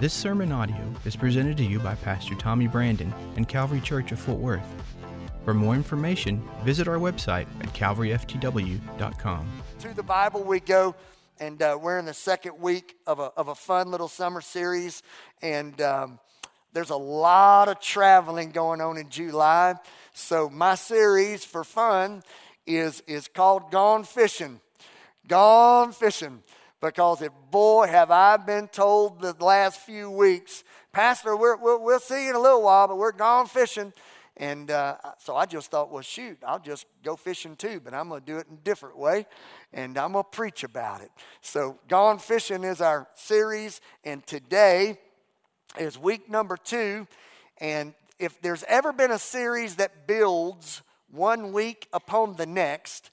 This sermon audio is presented to you by Pastor Tommy Brandon and Calvary Church of Fort Worth. For more information, visit our website at calvaryftw.com. To the Bible we go, and uh, we're in the second week of a, of a fun little summer series, and um, there's a lot of traveling going on in July. So my series for fun is, is called Gone Fishing. Gone Fishing because if boy have I been told the last few weeks, Pastor, we will we'll see you in a little while, but we're gone fishing. And uh, so I just thought, well, shoot, I'll just go fishing too, but I'm going to do it in a different way, and I'm going to preach about it. So, Gone Fishing is our series, and today is week number two. And if there's ever been a series that builds one week upon the next,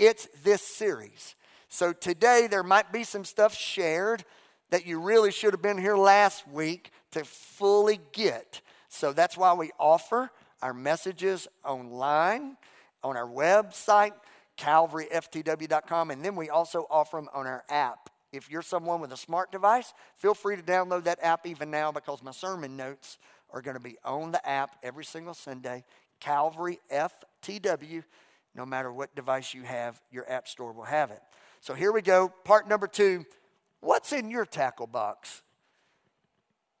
it's this series. So today there might be some stuff shared that you really should have been here last week to fully get. So that's why we offer our messages online, on our website, calvaryftw.com, and then we also offer them on our app. If you're someone with a smart device, feel free to download that app even now because my sermon notes are going to be on the app every single Sunday. Calvary FTW, no matter what device you have, your app store will have it. So here we go. Part number two. What's in your tackle box?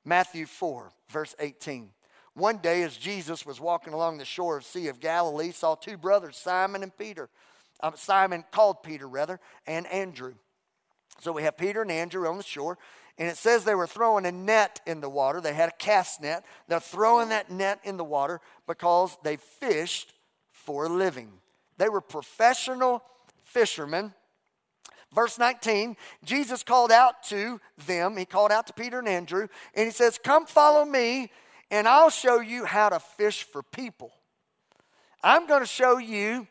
Matthew 4, verse 18. One day, as Jesus was walking along the shore of Sea of Galilee, saw two brothers, Simon and Peter. Uh, Simon called Peter, rather, and Andrew. So we have Peter and Andrew on the shore, and it says they were throwing a net in the water. They had a cast net. They're throwing that net in the water because they fished for a living. They were professional fishermen Verse 19, Jesus called out to them, he called out to Peter and Andrew, and he says, Come follow me, and I'll show you how to fish for people. I'm going to show you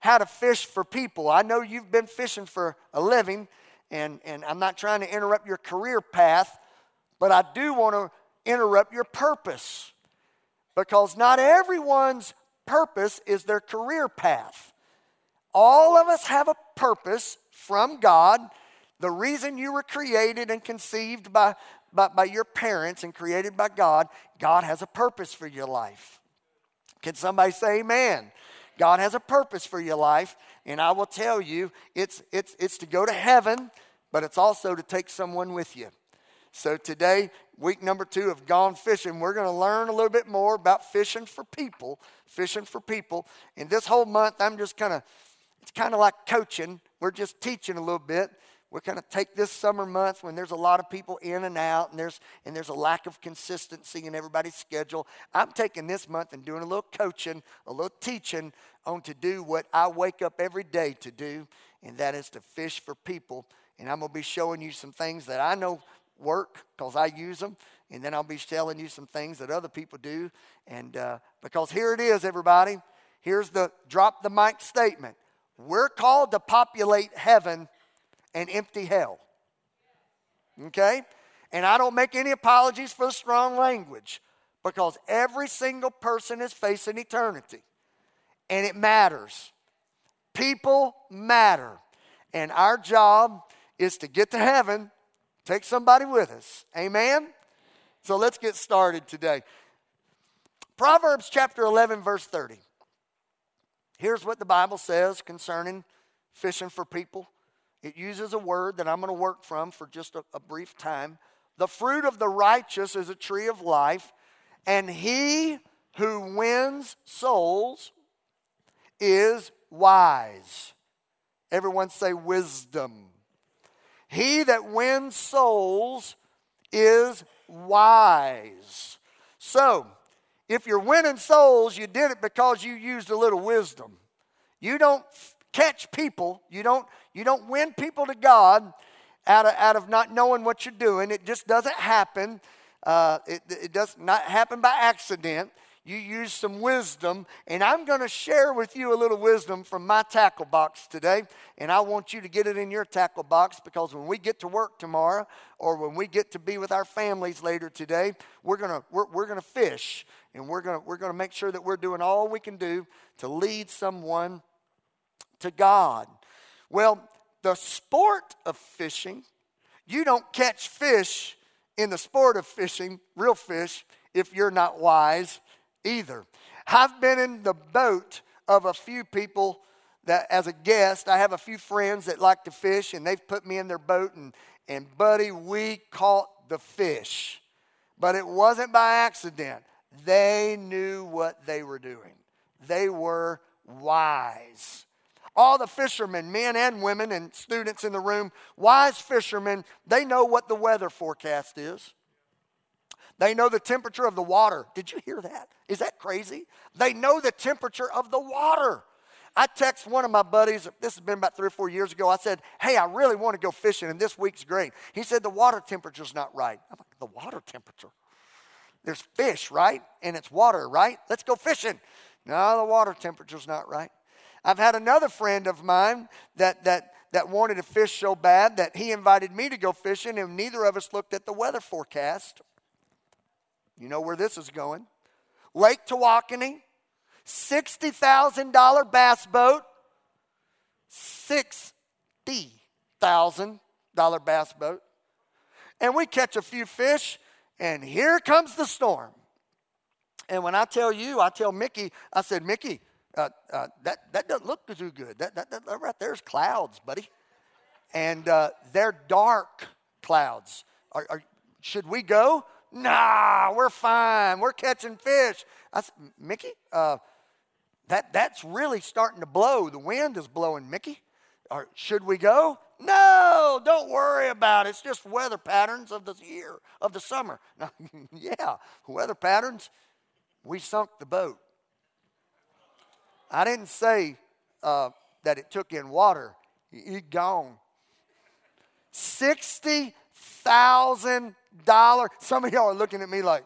how to fish for people. I know you've been fishing for a living, and, and I'm not trying to interrupt your career path, but I do want to interrupt your purpose because not everyone's purpose is their career path. All of us have a purpose from God. The reason you were created and conceived by, by, by your parents and created by God, God has a purpose for your life. Can somebody say amen? God has a purpose for your life, and I will tell you, it's, it's, it's to go to heaven, but it's also to take someone with you. So today, week number two of Gone Fishing, we're going to learn a little bit more about fishing for people, fishing for people. And this whole month, I'm just kind of it's kind of like coaching. We're just teaching a little bit. We're going to take this summer month when there's a lot of people in and out and there's, and there's a lack of consistency in everybody's schedule. I'm taking this month and doing a little coaching, a little teaching on to do what I wake up every day to do, and that is to fish for people. And I'm going to be showing you some things that I know work because I use them. And then I'll be telling you some things that other people do. And uh, because here it is, everybody. Here's the drop the mic statement. We're called to populate heaven and empty hell. Okay? And I don't make any apologies for the strong language because every single person is facing eternity and it matters. People matter. And our job is to get to heaven, take somebody with us. Amen? So let's get started today. Proverbs chapter 11, verse 30. Here's what the Bible says concerning fishing for people. It uses a word that I'm going to work from for just a, a, brief time. The fruit of the righteous is a tree of life, and he who wins souls is wise. Everyone say wisdom. He that wins souls is wise. So, if you're winning souls, you did it because you used a little wisdom. You don't catch people, you don't, you don't win people to God out of, out of not knowing what you're doing. It just doesn't happen. Uh, it, it does not happen by accident you use some wisdom, and I'm going to share with you a little wisdom from my tackle box today. And I want you to get it in your tackle box because when we get to work tomorrow or when we get to be with our families later today, we're going to, we're, we're going to fish and we're going we're going to make sure that we're doing all we can do to lead someone to God. Well, the sport of fishing, you don't catch fish in the sport of fishing, real fish, if you're not wise either. I've been in the boat of a few people that, as a guest, I have a few friends that like to fish, and they've put me in their boat, and, and buddy, we caught the fish. But it wasn't by accident. They knew what they were doing, they were wise. All the fishermen, men and women, and students in the room, wise fishermen, they know what the weather forecast is. They know the temperature of the water. Did you hear that? Is that crazy? They know the temperature of the water. I text one of my buddies, this has been about three or four years ago. I said, Hey, I really want to go fishing, and this week's great. He said, The water temperature's not right. I'm like, The water temperature? There's fish, right? And it's water, right? Let's go fishing. No, the water temperature's not right. I've had another friend of mine that, that, that wanted to fish so bad that he invited me to go fishing, and neither of us looked at the weather forecast. You know where this is going. Lake Tawakoni, $60,000 bass boat, $60,000 bass boat. And we catch a few fish, and here comes the storm. And when I tell you, I tell Mickey, I said, Mickey, uh, uh, that, that doesn't look too good. That, that, that right there's clouds, buddy. And uh, they're dark clouds. Are, are, should we go? Nah, we're fine. We're catching fish. I said, Mickey, uh, that, that's really starting to blow. The wind is blowing, Mickey. Should we go? No, don't worry about it. It's just weather patterns of the year, of the summer. Now, yeah, weather patterns. We sunk the boat. I didn't say uh, that it took in water. He gone. Sixty thousand dollar. Some of y'all are looking at me like,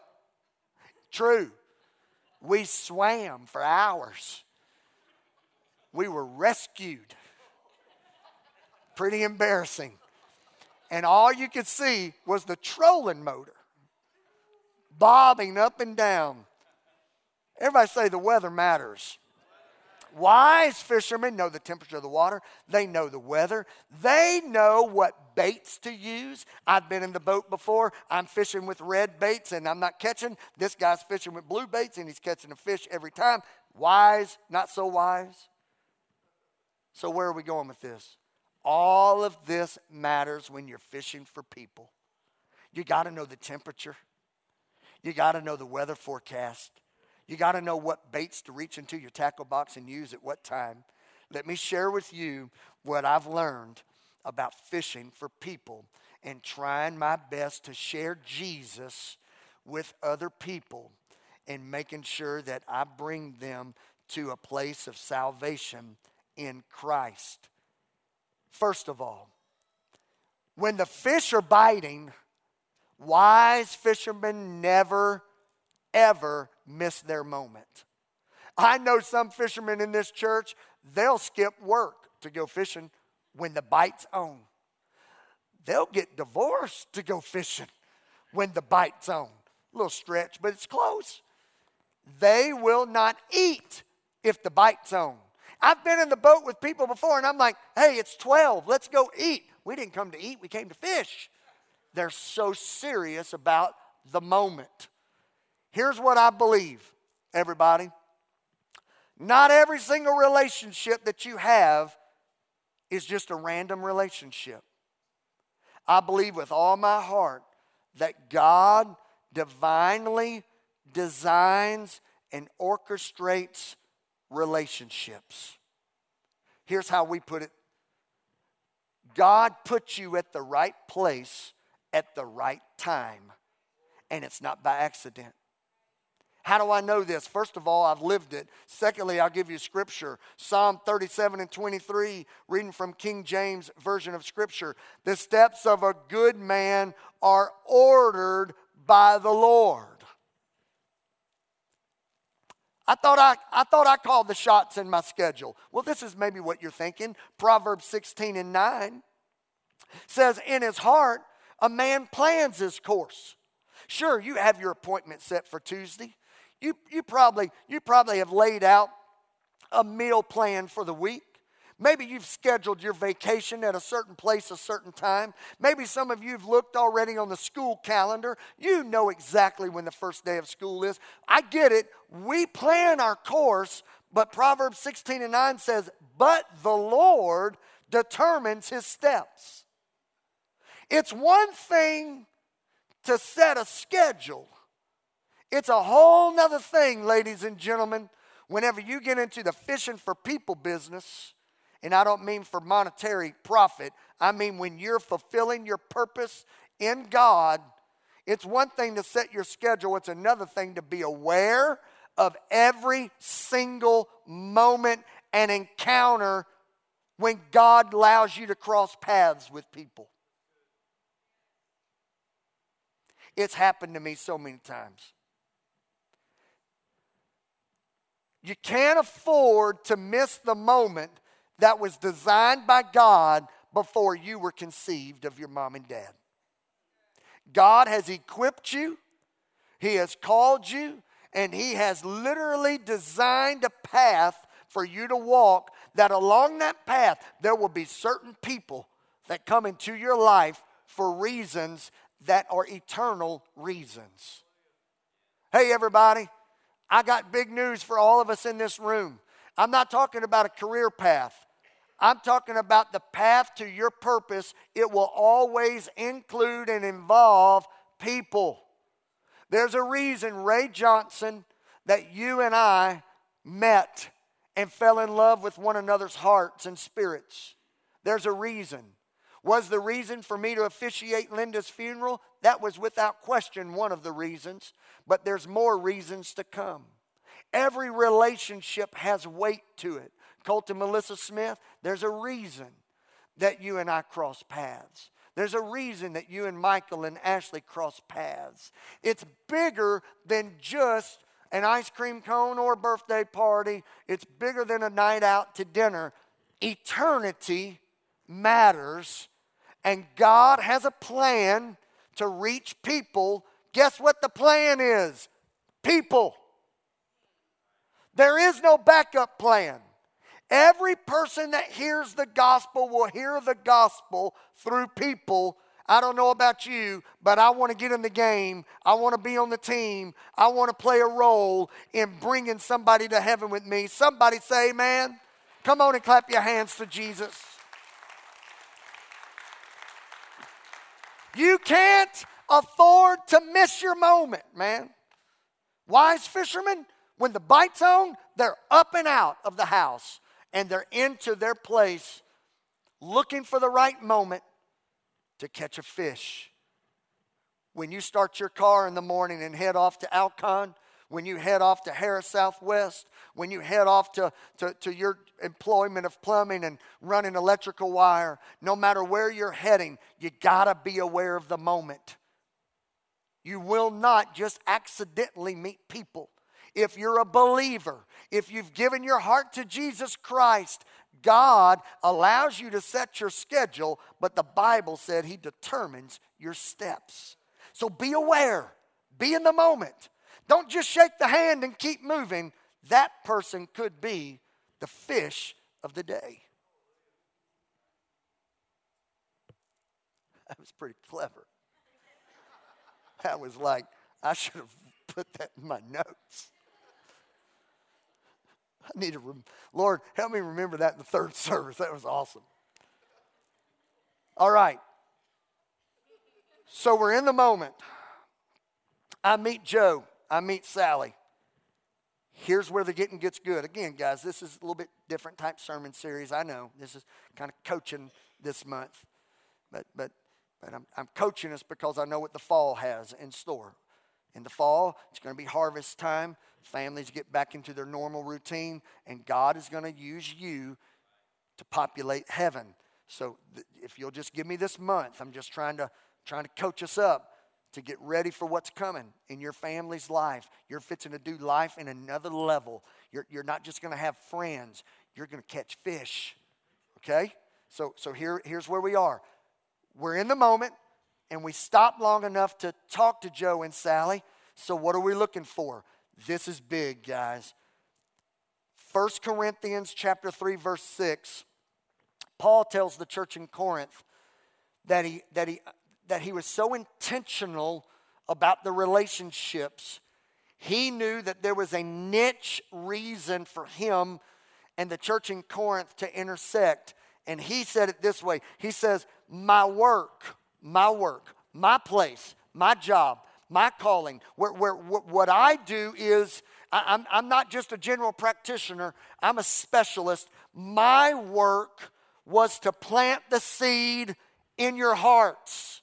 true. We swam for hours. We were rescued. Pretty embarrassing. And all you could see was the trolling motor bobbing up and down. Everybody say the weather matters. Wise fishermen know the temperature of the water, they know the weather, they know what baits to use. I've been in the boat before. I'm fishing with red baits and I'm not catching. This guy's fishing with blue baits and he's catching a fish every time. Wise, not so wise. So, where are we going with this? All of this matters when you're fishing for people. You got to know the temperature, you got to know the weather forecast. You got to know what baits to reach into your tackle box and use at what time. Let me share with you what I've learned about fishing for people and trying my best to share Jesus with other people and making sure that I bring them to a place of salvation in Christ. First of all, when the fish are biting, wise fishermen never, ever miss their moment. I know some fishermen in this church, they'll skip work to go fishing when the bite's on. They'll get divorced to go fishing when the bite's on. A little stretch, but it's close. They will not eat if the bite's on. I've been in the boat with people before and I'm like, hey, it's 12, let's go eat. We didn't come to eat, we came to fish. They're so serious about the moment. Here's what I believe, everybody. Not every single relationship that you have is just a random relationship. I believe with all my heart that God divinely designs and orchestrates relationships. Here's how we put it God puts you at the right place at the right time, and it's not by accident. How do I know this? First of all, I've lived it. Secondly, I'll give you scripture. Psalm 37 and 23, reading from King James Version of Scripture. The steps of a good man are ordered by the Lord. I thought I, I thought I called the shots in my schedule. Well, this is maybe what you're thinking. Proverbs 16 and 9 says, In his heart, a man plans his course. Sure, you have your appointment set for Tuesday. You, you, probably, you probably have laid out a meal plan for the week. Maybe you've scheduled your vacation at a certain place, a certain time. Maybe some of you have looked already on the school calendar. You know exactly when the first day of school is. I get it. We plan our course, but Proverbs 16 and 9 says, But the Lord determines his steps. It's one thing to set a schedule, it's a whole nother thing, ladies and gentlemen, whenever you get into the fishing for people business and I don't mean for monetary profit, I mean when you're fulfilling your purpose in God. It's one thing to set your schedule, it's another thing to be aware of every single moment and encounter when God allows you to cross paths with people. It's happened to me so many times. You can't afford to miss the moment that was designed by God before you were conceived of your mom and dad. God has equipped you, He has called you, and He has literally designed a path for you to walk. That along that path, there will be certain people that come into your life for reasons that are eternal reasons. Hey, everybody, I got big news for all of us in this room. I'm not talking about a career path. I'm talking about the path to your purpose. It will always include and involve people. There's a reason, Ray Johnson, that you and I met and fell in love with one another's hearts and spirits. There's a reason. Was the reason for me to officiate Linda's funeral? That was without question one of the reasons, but there's more reasons to come. Every relationship has weight to it. Colt and Melissa Smith, there's a reason that you and I cross paths. There's a reason that you and Michael and Ashley cross paths. It's bigger than just an ice cream cone or a birthday party, it's bigger than a night out to dinner. Eternity matters, and God has a plan to reach people. Guess what the plan is? People. There is no backup plan. Every person that hears the gospel will hear the gospel through people. I don't know about you, but I want to get in the game. I want to be on the team. I want to play a role in bringing somebody to heaven with me. Somebody say, man, come on and clap your hands to Jesus. You can't afford to miss your moment, man. Wise fishermen, when the bite's on, they're up and out of the house and they're into their place looking for the right moment to catch a fish. When you start your car in the morning and head off to Alcon, when you head off to Harris Southwest, when you head off to, to, to, your employment of plumbing and running electrical wire, no matter where you're heading, you gotta be aware of the moment. You will not just accidentally meet people. If you're a believer, if you've given your heart to Jesus Christ, God allows you to set your schedule, but the Bible said He determines your steps. So be aware, be in the moment. Don't just shake the hand and keep moving. That person could be the fish of the day. That was pretty clever. That was like, I should have put that in my notes. I need to, rem- Lord, help me remember that in the third service. That was awesome. All right. So we're in the moment. I meet Joe. I meet Sally. Here's where the getting gets good. Again, guys, this is a little bit different type sermon series. I know this is kind of coaching this month, but but but I'm, I'm coaching us because I know what the fall has in store. In the fall, it's going to be harvest time. Families get back into their normal routine, and God is going to use you to populate heaven. So if you'll just give me this month, I'm just trying to trying to coach us up to get ready for what's coming in your family's life. You're fitting to do life in another level. You're, you're not just going to have friends, you're going to catch fish. Okay? So, so here, here's where we are. We're in the moment, and we stop long enough to talk to Joe and Sally. So, what are we looking for? This is big, guys. 1 Corinthians chapter 3 verse 6 Paul tells the church in Corinth that he, that he, that he was so intentional about the relationships. He knew that there was a niche reason for him and the church in Corinth to intersect. And he said it this way He says, My work, my work, my place, my job, my calling, where, where, what I do is I, am I'm not just a general practitioner, I'm a specialist. My work was to plant the seed in your hearts.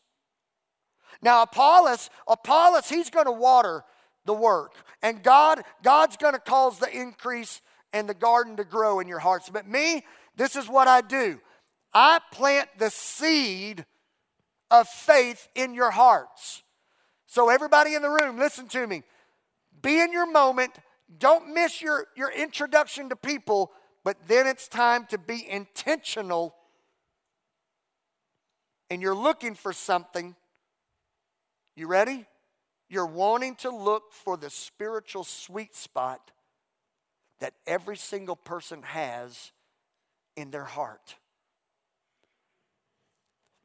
Now, Apollos, Apollos, he's going to water the work. And God, God's going to cause the increase and the garden to grow in your hearts. But me, this is what I do. I plant the seed of faith in your hearts. So, everybody in the room, listen to me. Be in your moment. Don't miss your, your introduction to people, but then it's time to be intentional and you're looking for something. You ready? You're wanting to look for the spiritual sweet spot that every single person has in their heart.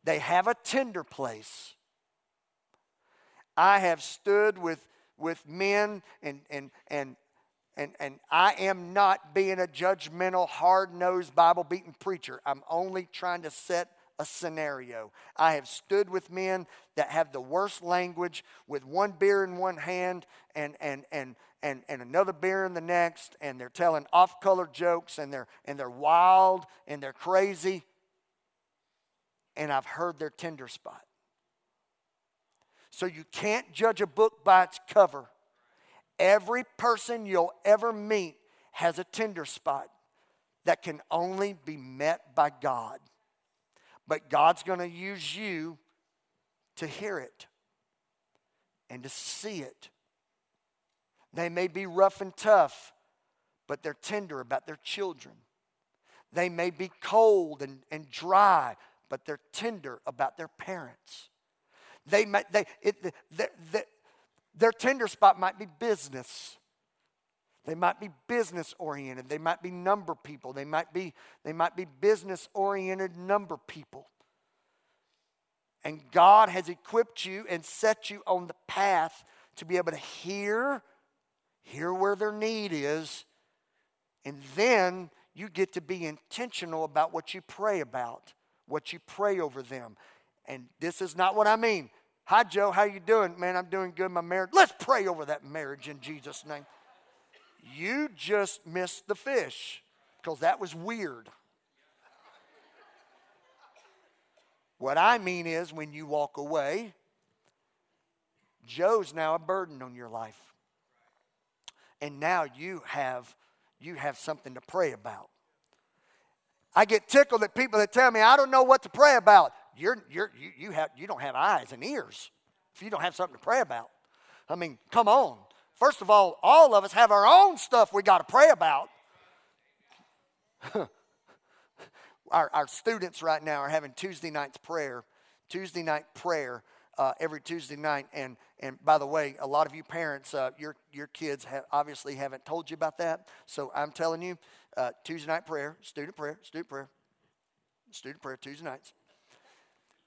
They have a tender place. I have stood with, with men and, and, and, and, and I am not being a judgmental, hard nosed, Bible beating preacher. I'm only trying to set a scenario. I have stood with men that have the worst language with one beer in one hand and, and, and, and, and another beer in the next, and they're telling off color jokes and they're, and they're wild and they're crazy. And I've heard their tender spot. So you can't judge a book by its cover. Every person you'll ever meet has a tender spot that can only be met by God. But God's going to use you to hear it and to see it. They may be rough and tough, but they're tender about their children. They may be cold and, and dry, but they're tender about their parents. They may, they, it, the, the, the, their tender spot might be business. They might be business oriented. They might be number people. They might be, they might be business oriented number people. And God has equipped you and set you on the path to be able to hear, hear where their need is, and then you get to be intentional about what you pray about, what you pray over them. And this is not what I mean. Hi Joe, how you doing? Man, I'm doing good. My marriage. Let's pray over that marriage in Jesus' name. You just missed the fish because that was weird. What I mean is, when you walk away, Joe's now a burden on your life. And now you have you have something to pray about. I get tickled at people that tell me I don't know what to pray about. You're, you're, you, you, have, you don't have eyes and ears if you don't have something to pray about. I mean, come on. First of all, all of us have our own stuff we got to pray about. our, our students right now are having Tuesday night's prayer, Tuesday night prayer uh, every Tuesday night. And, and by the way, a lot of you parents, uh, your, your kids have obviously haven't told you about that. So I'm telling you, uh, Tuesday night prayer, student prayer, student prayer, student prayer, Tuesday nights.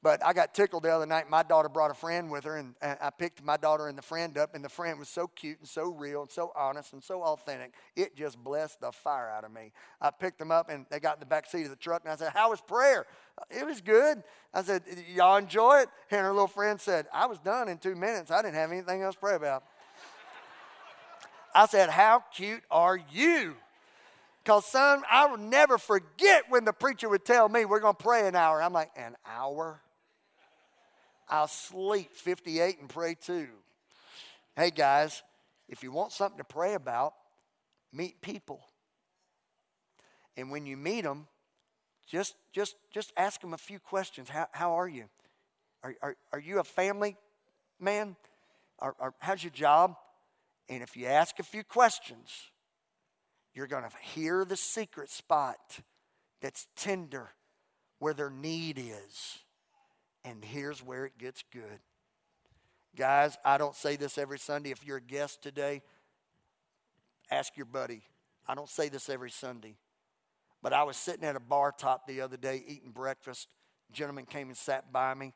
But I got tickled the other night. My daughter brought a friend with her, and I picked my daughter and the friend up, and the friend was so cute and so real and so honest and so authentic. It just blessed the fire out of me. I picked them up, and they got in the back seat of the truck, and I said, How was prayer? It was good. I said, Y'all enjoy it? And her little friend said, I was done in two minutes. I didn't have anything else to pray about. I said, How cute are you? Because, son, I will never forget when the preacher would tell me, We're going to pray an hour. I'm like, An hour? I'll sleep 58 and pray too. Hey guys, if you want something to pray about, meet people. And when you meet them, just just just ask them a few questions. How, how are you? Are, are, are you a family man? Or, or how's your job? And if you ask a few questions, you're going to hear the secret spot that's tender where their need is. And here's where it gets good. Guys, I don't say this every Sunday. If you're a guest today, ask your buddy. I don't say this every Sunday. But I was sitting at a bar top the other day eating breakfast. A gentleman came and sat by me.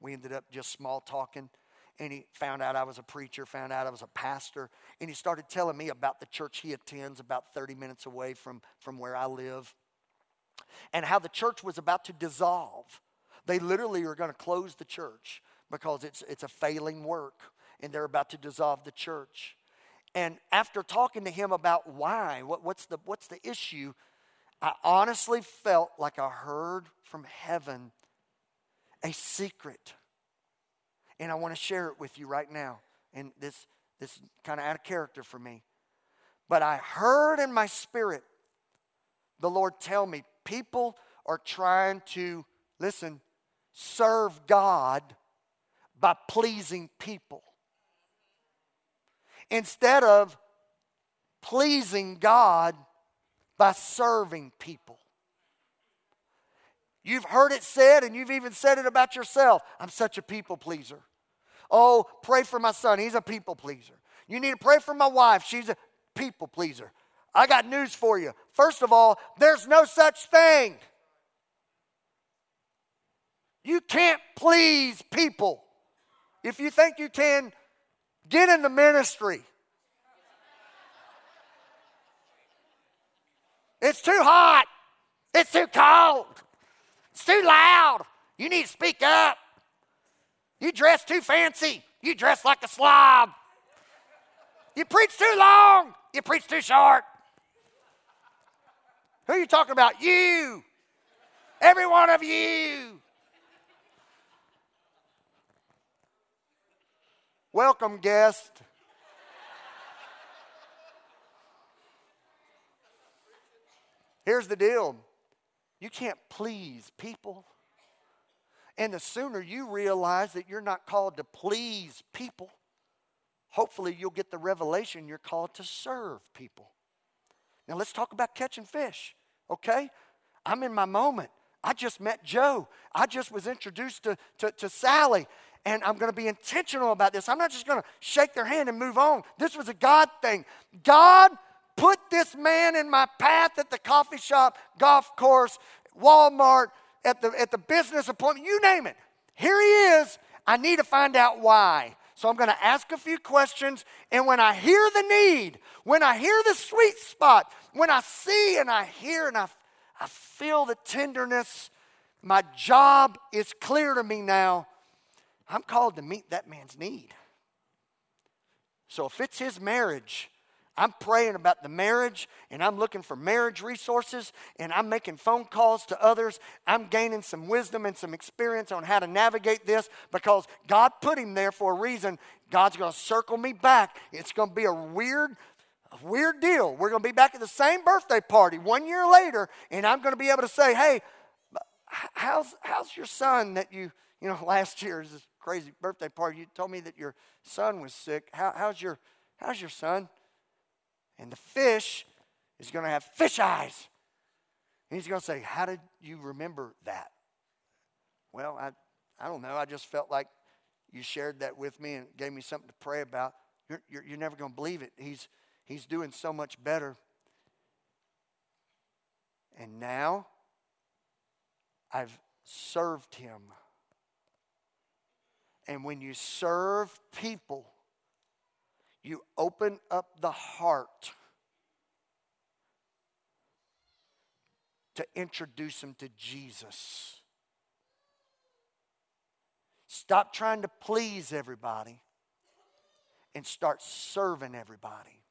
We ended up just small talking. And he found out I was a preacher, found out I was a pastor. And he started telling me about the church he attends about 30 minutes away from, from where I live. And how the church was about to dissolve. They literally are going to close the church because it's, it's a failing work and they're about to dissolve the church. And after talking to him about why, what, what's, the, what's the issue, I honestly felt like I heard from heaven a secret. And I want to share it with you right now. And this, this kind of out of character for me. But I heard in my spirit the Lord tell me people are trying to, listen, serve God by pleasing people instead of pleasing God by serving people. You've heard it said, and you've even said it about yourself I'm such a people pleaser. Oh, pray for my son, he's a people pleaser. You need to pray for my wife, she's a people pleaser. I got news for you. First of all, there's no such thing. You can't please people. If you think you can, get in the ministry. It's too hot. It's too cold. It's too loud. You need to speak up. You dress too fancy. You dress like a slob. You preach too long. You preach too short. Who are you talking about? You. Every one of you. Welcome, guest. Here's the deal you can't please people. And the sooner you realize that you're not called to please people, hopefully you'll get the revelation you're called to serve people. Now let's talk about catching fish, okay? I'm in my moment. I just met Joe. I just was introduced to, to, to Sally and I'm going to be intentional about this. I'm not just going to shake their hand and move on. This was a God thing. God put this man in my path at the coffee shop, golf course, Walmart, at the, at the business appointment, you name it. Here he is. I need to find out why. So I'm going to ask a few questions. And when I hear the need, when I hear the sweet spot, when I see and I hear and I, I feel the tenderness, my job is clear to me now I'm called to meet that man's need. So if it's his marriage, I'm praying about the marriage and I'm looking for marriage resources and I'm making phone calls to others. I'm gaining some wisdom and some experience on how to navigate this because God put him there for a reason. God's going to circle me back. It's going to be a weird, weird deal. We're going to be back at the same birthday party one year later and I'm going to be able to say, hey, how's, how's your son that you, you know, last year is crazy birthday party. You told me that your son was sick. How, how's, your, how's your son? And the fish is going to have fish eyes. And he's going to say, How did you remember that? Well, I, I don't know. I just felt like you shared that with me and gave me something to pray about. You're, you're, you're never going to believe it. He's, he's doing so much better. And now I've served him. And when you serve people, you open up the heart to introduce them to Jesus. Stop trying to please everybody and start serving everybody.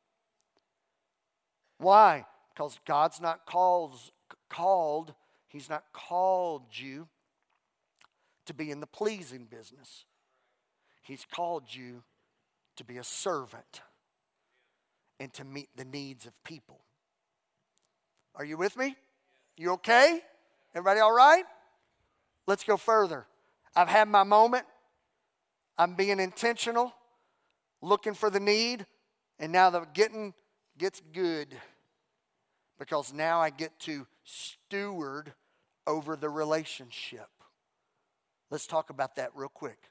Why? Because God's not calls, called, He's not called you to be in the pleasing business. He's called you to be a servant and to meet the needs of people. Are you with me? You okay? Everybody all right? Let's go further. I've had my moment. I'm being intentional, looking for the need, and now the getting gets good because now I get to steward over the relationship. Let's talk about that real quick.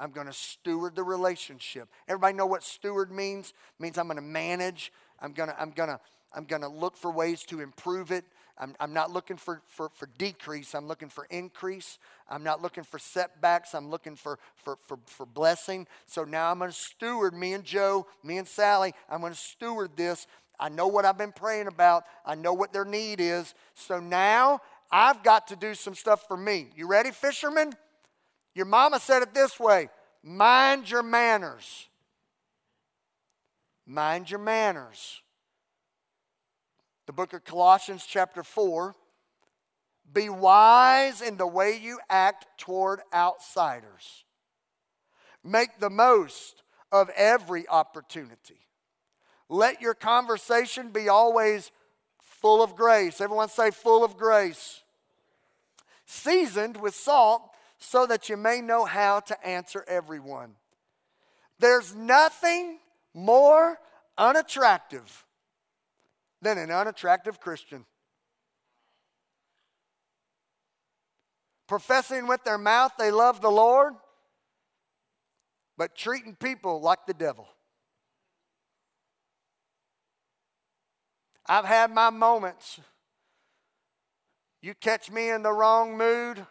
I'm going to steward the relationship. Everybody know what steward means? It means I'm going to manage. I'm going to I'm going to I'm going to look for ways to improve it. I'm, I'm not looking for, for, for decrease. I'm looking for increase. I'm not looking for setbacks. I'm looking for, for, for, for blessing. So now I'm going to steward, me and Joe, me and Sally, I'm going to steward this. I know what I've been praying about. I know what their need is. So now I've got to do some stuff for me. You ready, fishermen? Your mama said it this way mind your manners. Mind your manners. The book of Colossians, chapter 4. Be wise in the way you act toward outsiders. Make the most of every opportunity. Let your conversation be always full of grace. Everyone say, full of grace. Seasoned with salt, so that you may know how to answer everyone. There's nothing more unattractive than an unattractive Christian. Professing with their mouth they love the Lord, but treating people like the devil. I've had my moments. You catch me in the wrong mood,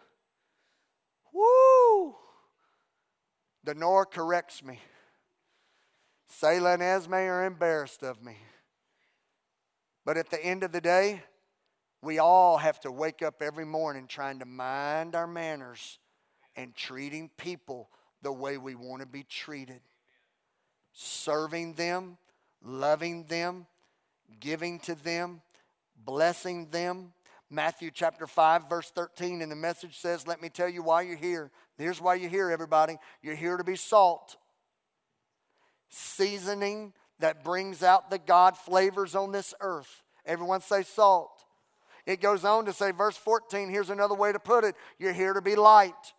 woo! The Nor corrects me. Selah and Esme are embarrassed of me. But at the end of the day, we all have to wake up every morning trying to mind our manners and treating people the way we want to be treated. Serving them, loving them, giving to them, blessing them. Matthew chapter 5, verse 13 and the message says, Let me tell you why you're here. Here's why you're here, everybody. You're here to be salt, seasoning that brings out the God flavors on this earth. Everyone say salt. It goes on to say, verse 14, here's another way to put it you're here to be light.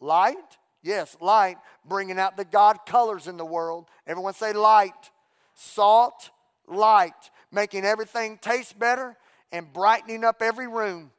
Light? Yes, light, bringing out the God colors in the world. Everyone say light. Salt, light making everything taste better and brightening up every room.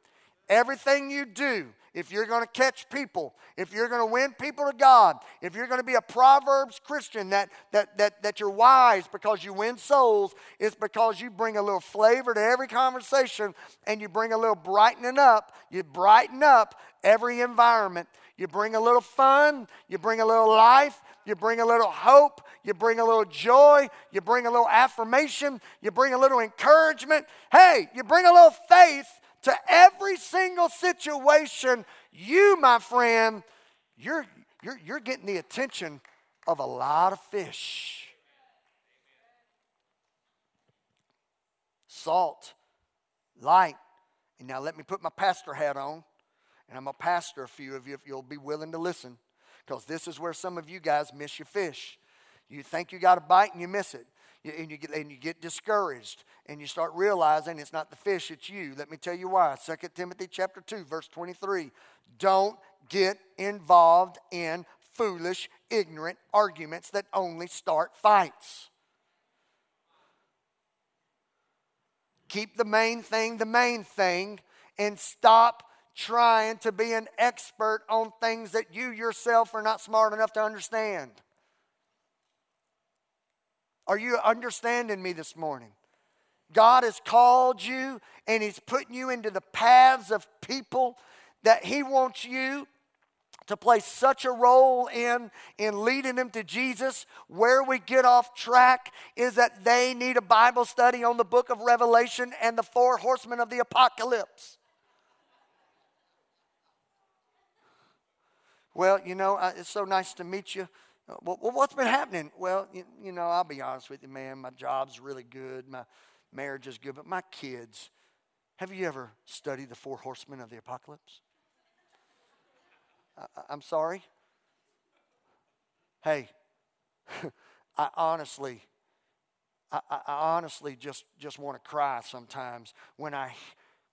Everything you do, if you're going to catch people, if you're going to win people to God, if you're going to be a Proverbs Christian that, that, that, that you're wise because you win souls, it's because you bring a little flavor to every conversation and you bring a little brightening up. You brighten up every environment. You bring a little fun, you bring a little life, you bring a little hope, you bring a little joy, you bring a little affirmation, you bring a little encouragement. Hey, you bring a little faith to every single situation. You, my friend, you're, you're, you're getting the attention of a lot of fish. Salt, light. And now let me put my pastor hat on. And I'm a pastor a few of you if you'll be willing to listen. Because this is where some of you guys miss your fish. You think you got a bite and you miss it. And, you get, and you get discouraged and you start realizing it's not the fish, it's you. Let me tell you why. 2 Timothy chapter 2, verse 23. Don't get involved in foolish, ignorant arguments that only start fights. Keep the main thing the main thing and stop trying to be an expert on things that you yourself are not smart enough to understand. Are you understanding me this morning? God has called you and He's putting you into the paths of people that He wants you to play such a role in in leading them to Jesus. Where we get off track is that they need a Bible study on the book of Revelation and the four horsemen of the apocalypse. Well, you know, it's so nice to meet you. Uh, well, what's been happening? Well, you, you, know, I'll be honest with you, man. My job's really good. My marriage is good. But my kids, have you ever studied the four horsemen of the apocalypse? I, I'm sorry. Hey, I honestly, I, I honestly just, just want to cry sometimes when I,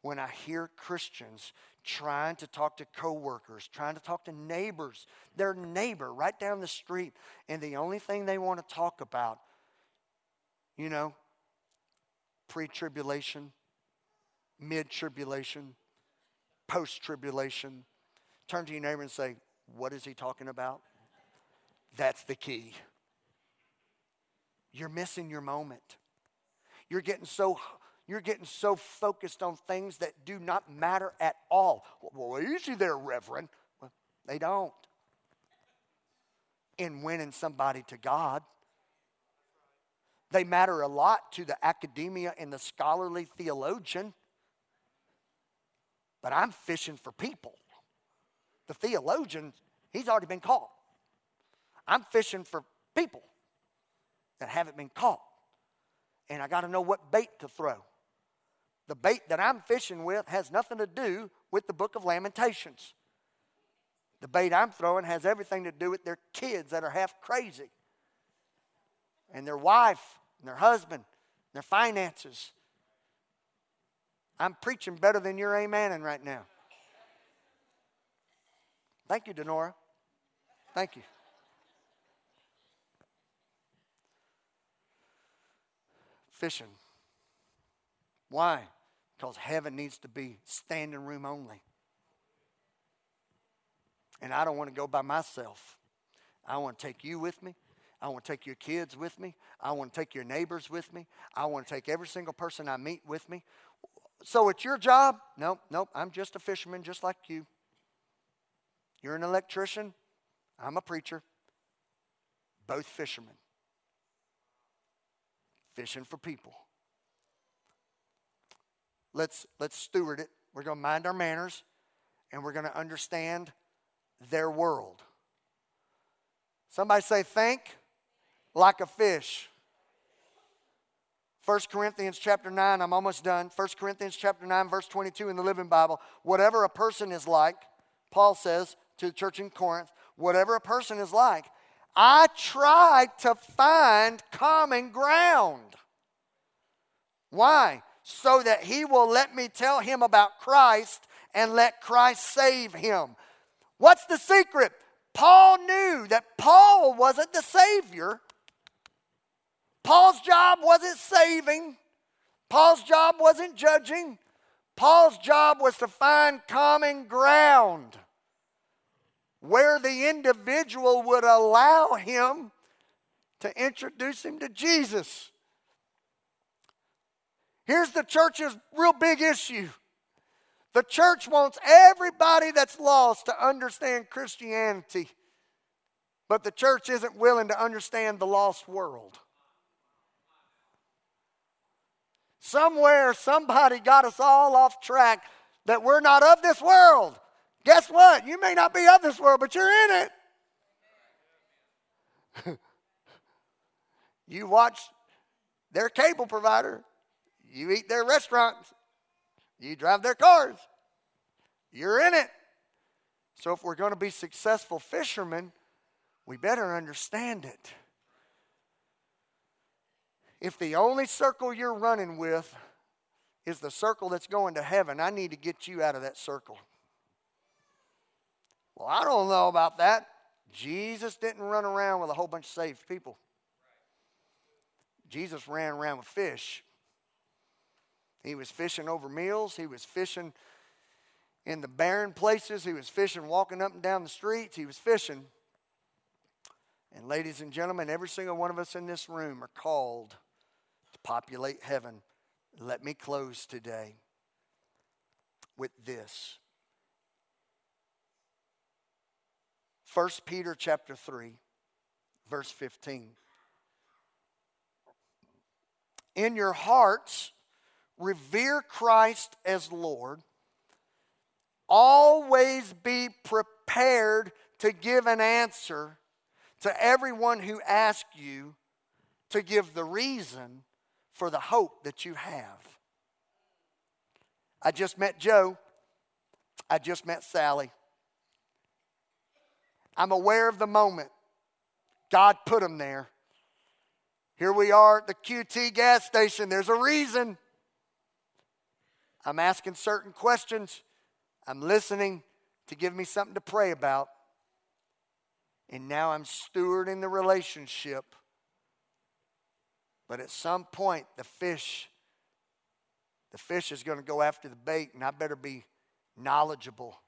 when I hear Christians trying to talk to coworkers, trying to talk to neighbors, their neighbor right down the street, and the only thing they want to talk about, you know, pre tribulation, mid tribulation, post tribulation. Turn to your neighbor and say, What is he talking about? That's the key. You're missing your moment. You're getting so you're getting so focused on things that do not matter at all. Well, easy there, Reverend. Well, they don't. In winning somebody to God, they matter a lot to the academia and the scholarly theologian. But I'm fishing for people. The theologian, he's already been caught. I'm fishing for people that haven't been caught. And I got to know what bait to throw. The bait that I'm fishing with has nothing to do with the book of Lamentations. The bait I'm throwing has everything to do with their kids that are half crazy, and their wife, and their husband, and their finances. I'm preaching better than you're amening right now. Thank you, Denora. Thank you. Fishing. Why? Because heaven needs to be standing room only. And I don't want to go by myself. I want to take you with me. I want to take your kids with me. I want to take your neighbors with me. I want to take every single person I meet with me. So it's your job? Nope, nope. I'm just a fisherman just like you. You're an electrician. I'm a preacher. Both fishermen. Fishing for people let's, let's steward it. We're going to mind our manners and we're going to understand their world. Somebody say, think like a fish. 1 Corinthians chapter 9, I'm almost done. 1 Corinthians chapter 9, verse 22 in the Living Bible. Whatever a person is like, Paul says to the church in Corinth, whatever a person is like, I try to find common ground. Why? So that he will let me tell him about Christ and let Christ save him. What's the secret? Paul knew that Paul wasn't the Savior. Paul's job wasn't saving. Paul's job wasn't judging. Paul's job was to find common ground where the individual would allow him to introduce him to Jesus. Here's the church's real big issue the church wants everybody that's lost to understand Christianity, but the church isn't willing to understand the lost world. Somewhere, somebody got us all off track that we're not of this world. Guess what? You may not be of this world, but you're in it. you watch their cable provider you eat their restaurants, you drive their cars, you're in it. So, if we're going to be successful fishermen, we better understand it. If the only circle you're running with is the circle that's going to heaven, I need to get you out of that circle. Well, I don't know about that. Jesus didn't run around with a whole bunch of saved people. Jesus ran around with fish. He was fishing over meals. He was fishing in the barren places. He was fishing walking up and down the streets. He was fishing. And, ladies and gentlemen, every single one of us in this room are called to populate heaven. Let me close today with this. 1 Peter chapter 3 verse 15 In your hearts revere Christ as Lord, always be prepared to give an answer to everyone who asks you to give the reason for the hope that you have. I just met Joe. I just met Sally. I'm aware of the moment. God put them there. Here we are at the QT gas station. There's a reason. I'm asking certain questions. I'm listening to give me something to pray about. And now I'm stewarding the relationship. But at some point, the fish, the fish is going to go after the bait, and I better be knowledgeable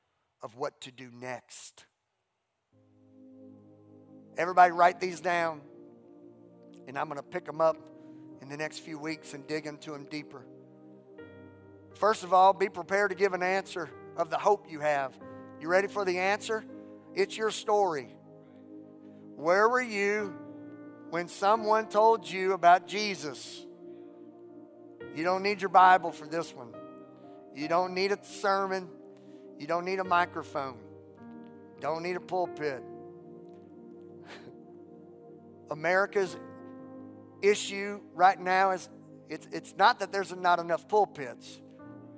of what to do next. Everybody, write these down, and I'm going to pick them up in the next few weeks and dig into them deeper. First of all, be prepared to give an answer of the hope you have. You ready for the answer? It's your story. Where were you when someone told you about Jesus? You don't need your Bible for this one. You don't need a sermon. You don't need a microphone. Don't need a pulpit. America's issue right now is it's, it's not that there's not enough pulpits,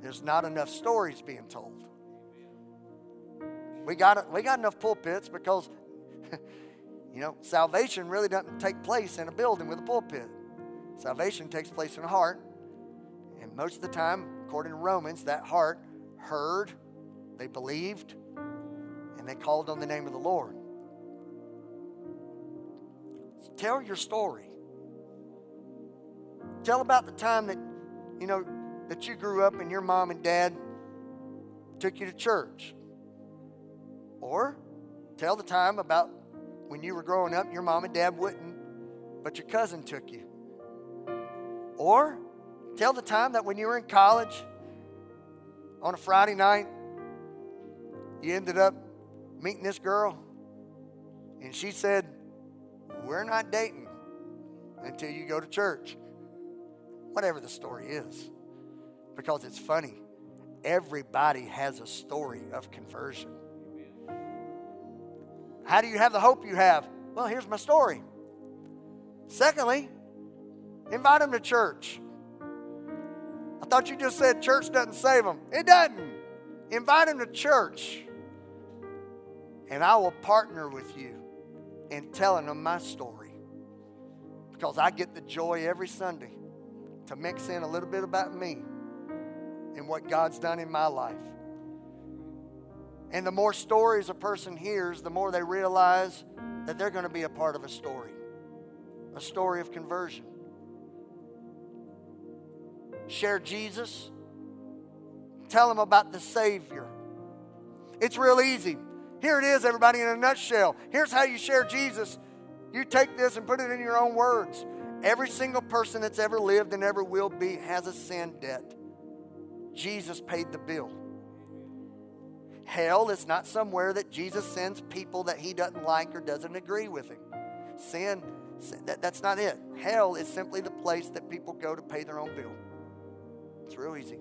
there's not enough stories being told. We got, we got enough pulpits because, you know, salvation really doesn't take place in a building with a pulpit. Salvation takes place in a heart. And most of the time, according to Romans, that heart heard, they believed, and they called on the name of the Lord. So tell your story. Tell about the time that, you know, that you grew up and your mom and dad took you to church. Or tell the time about when you were growing up, your mom and dad wouldn't, but your cousin took you. Or tell the time that when you were in college on a Friday night, you ended up meeting this girl, and she said, We're not dating until you go to church. Whatever the story is, because it's funny. Everybody has a story of conversion. How do you have the hope you have? Well, here's my story. Secondly, invite them to church. I thought you just said church doesn't save them. It doesn't. Invite them to church. And I will partner with you in telling them my story. Because I get the joy every Sunday to mix in a little bit about me and what God's done in my life. And the more stories a person hears, the more they realize that they're going to be a part of a story, a story of conversion. Share Jesus, tell them about the Savior. It's real easy. Here it is, everybody, in a nutshell. Here's how you share Jesus. You take this and put it in your own words. Every single person that's ever lived and ever will be has a sin debt. Jesus paid the bill. Hell is not somewhere that Jesus sends people that he doesn't like or doesn't agree with him. Sin, sin that, that's not it. Hell is simply the place that people go to pay their own bill. It's real easy.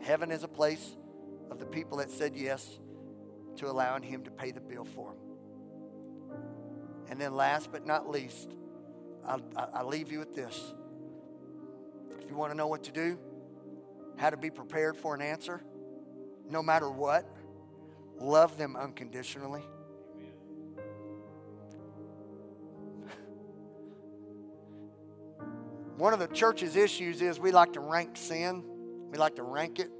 Heaven is a place of the people that said yes to allowing him to pay the bill for them. And then, last but not least, I'll leave you with this. If you want to know what to do, how to be prepared for an answer, no matter what. Love them unconditionally. One of the church's issues is we like to rank sin. We like to rank it.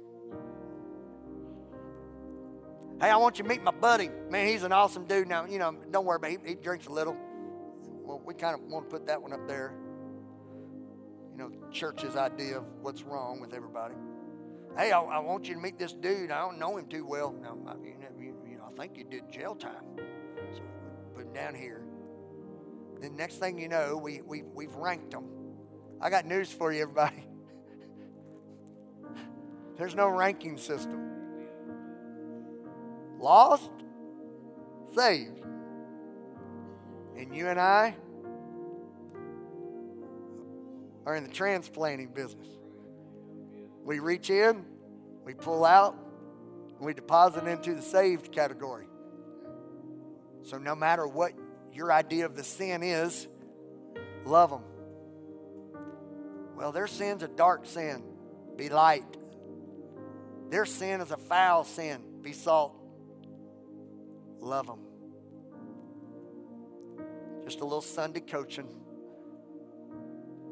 Hey, I want you to meet my buddy. Man, he's an awesome dude. Now, you know, don't worry about it. He, he drinks a little. Well, we kind of want to put that one up there. You know, church's idea of what's wrong with everybody. Hey, I, I, want you to meet this dude. I don't know him too well. Now, you, know, you, you know, I think you did jail time. So put him down here. The next thing you know, we, we, we've ranked them. I got news for you, everybody. There's no ranking system. Lost, saved. And you and I are in the transplanting business. We reach in, we pull out, and we deposit into the saved category. So no matter what your idea of the sin is, love them. Well, their sin's a dark sin. Be light. Their sin is a foul sin. Be salt. Love them. Just a little Sunday coaching.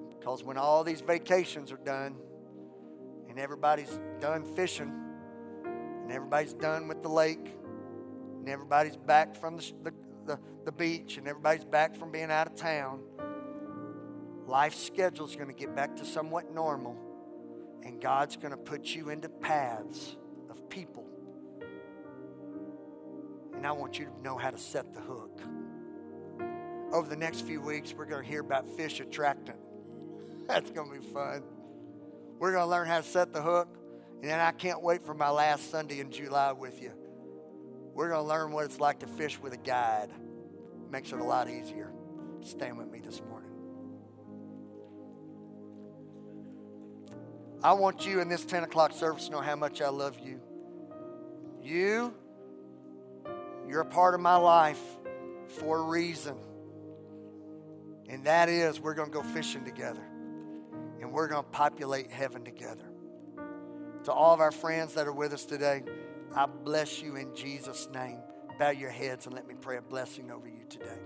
Because when all these vacations are done, and everybody's done fishing, and everybody's done with the lake, and everybody's back from the, the, the, the beach, and everybody's back from being out of town, life schedule is going to get back to somewhat normal, and God's going to put you into paths of people. And I want you to know how to set the hook. Over the next few weeks, we're going to hear about fish attractant. That's going to be fun. We're going to learn how to set the hook. And then I can't wait for my last Sunday in July with you. We're going to learn what it's like to fish with a guide. Makes it a lot easier. Stand with me this morning. I want you in this 10 o'clock service to know how much I love you. You, you're a part of my life for a reason. And that is, we're going to go fishing together. And we're going to populate heaven together. To all of our friends that are with us today, I bless you in Jesus' name. Bow your heads and let me pray a blessing over you today.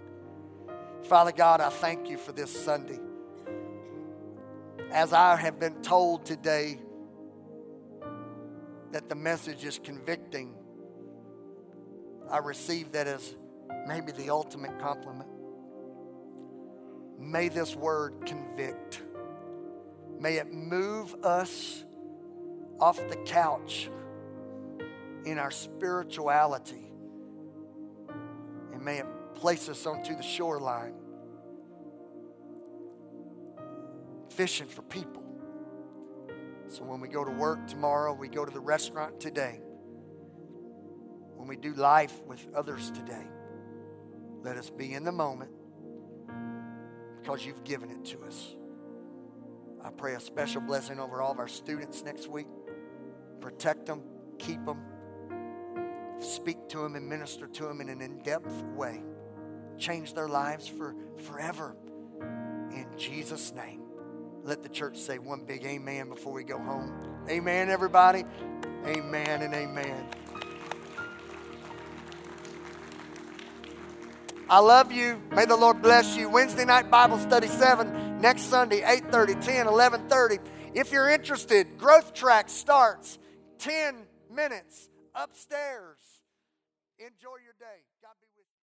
Father God, I thank you for this Sunday. As I have been told today that the message is convicting, I receive that as maybe the ultimate compliment. May this word convict. May it move us off the couch in our spirituality. And may it place us onto the shoreline, fishing for people. So when we go to work tomorrow, we go to the restaurant today, when we do life with others today, let us be in the moment because you've given it to us. I pray a special blessing over all of our students next week. Protect them, keep them, speak to them, and minister to them in an in depth way. Change their lives for forever. In Jesus' name. Let the church say one big amen before we go home. Amen, everybody. Amen and amen. I love you. May the Lord bless you. Wednesday night Bible study 7, next Sunday, 8.30, 10, 11.30. If you're interested, Growth Track starts 10 minutes upstairs. Enjoy your day.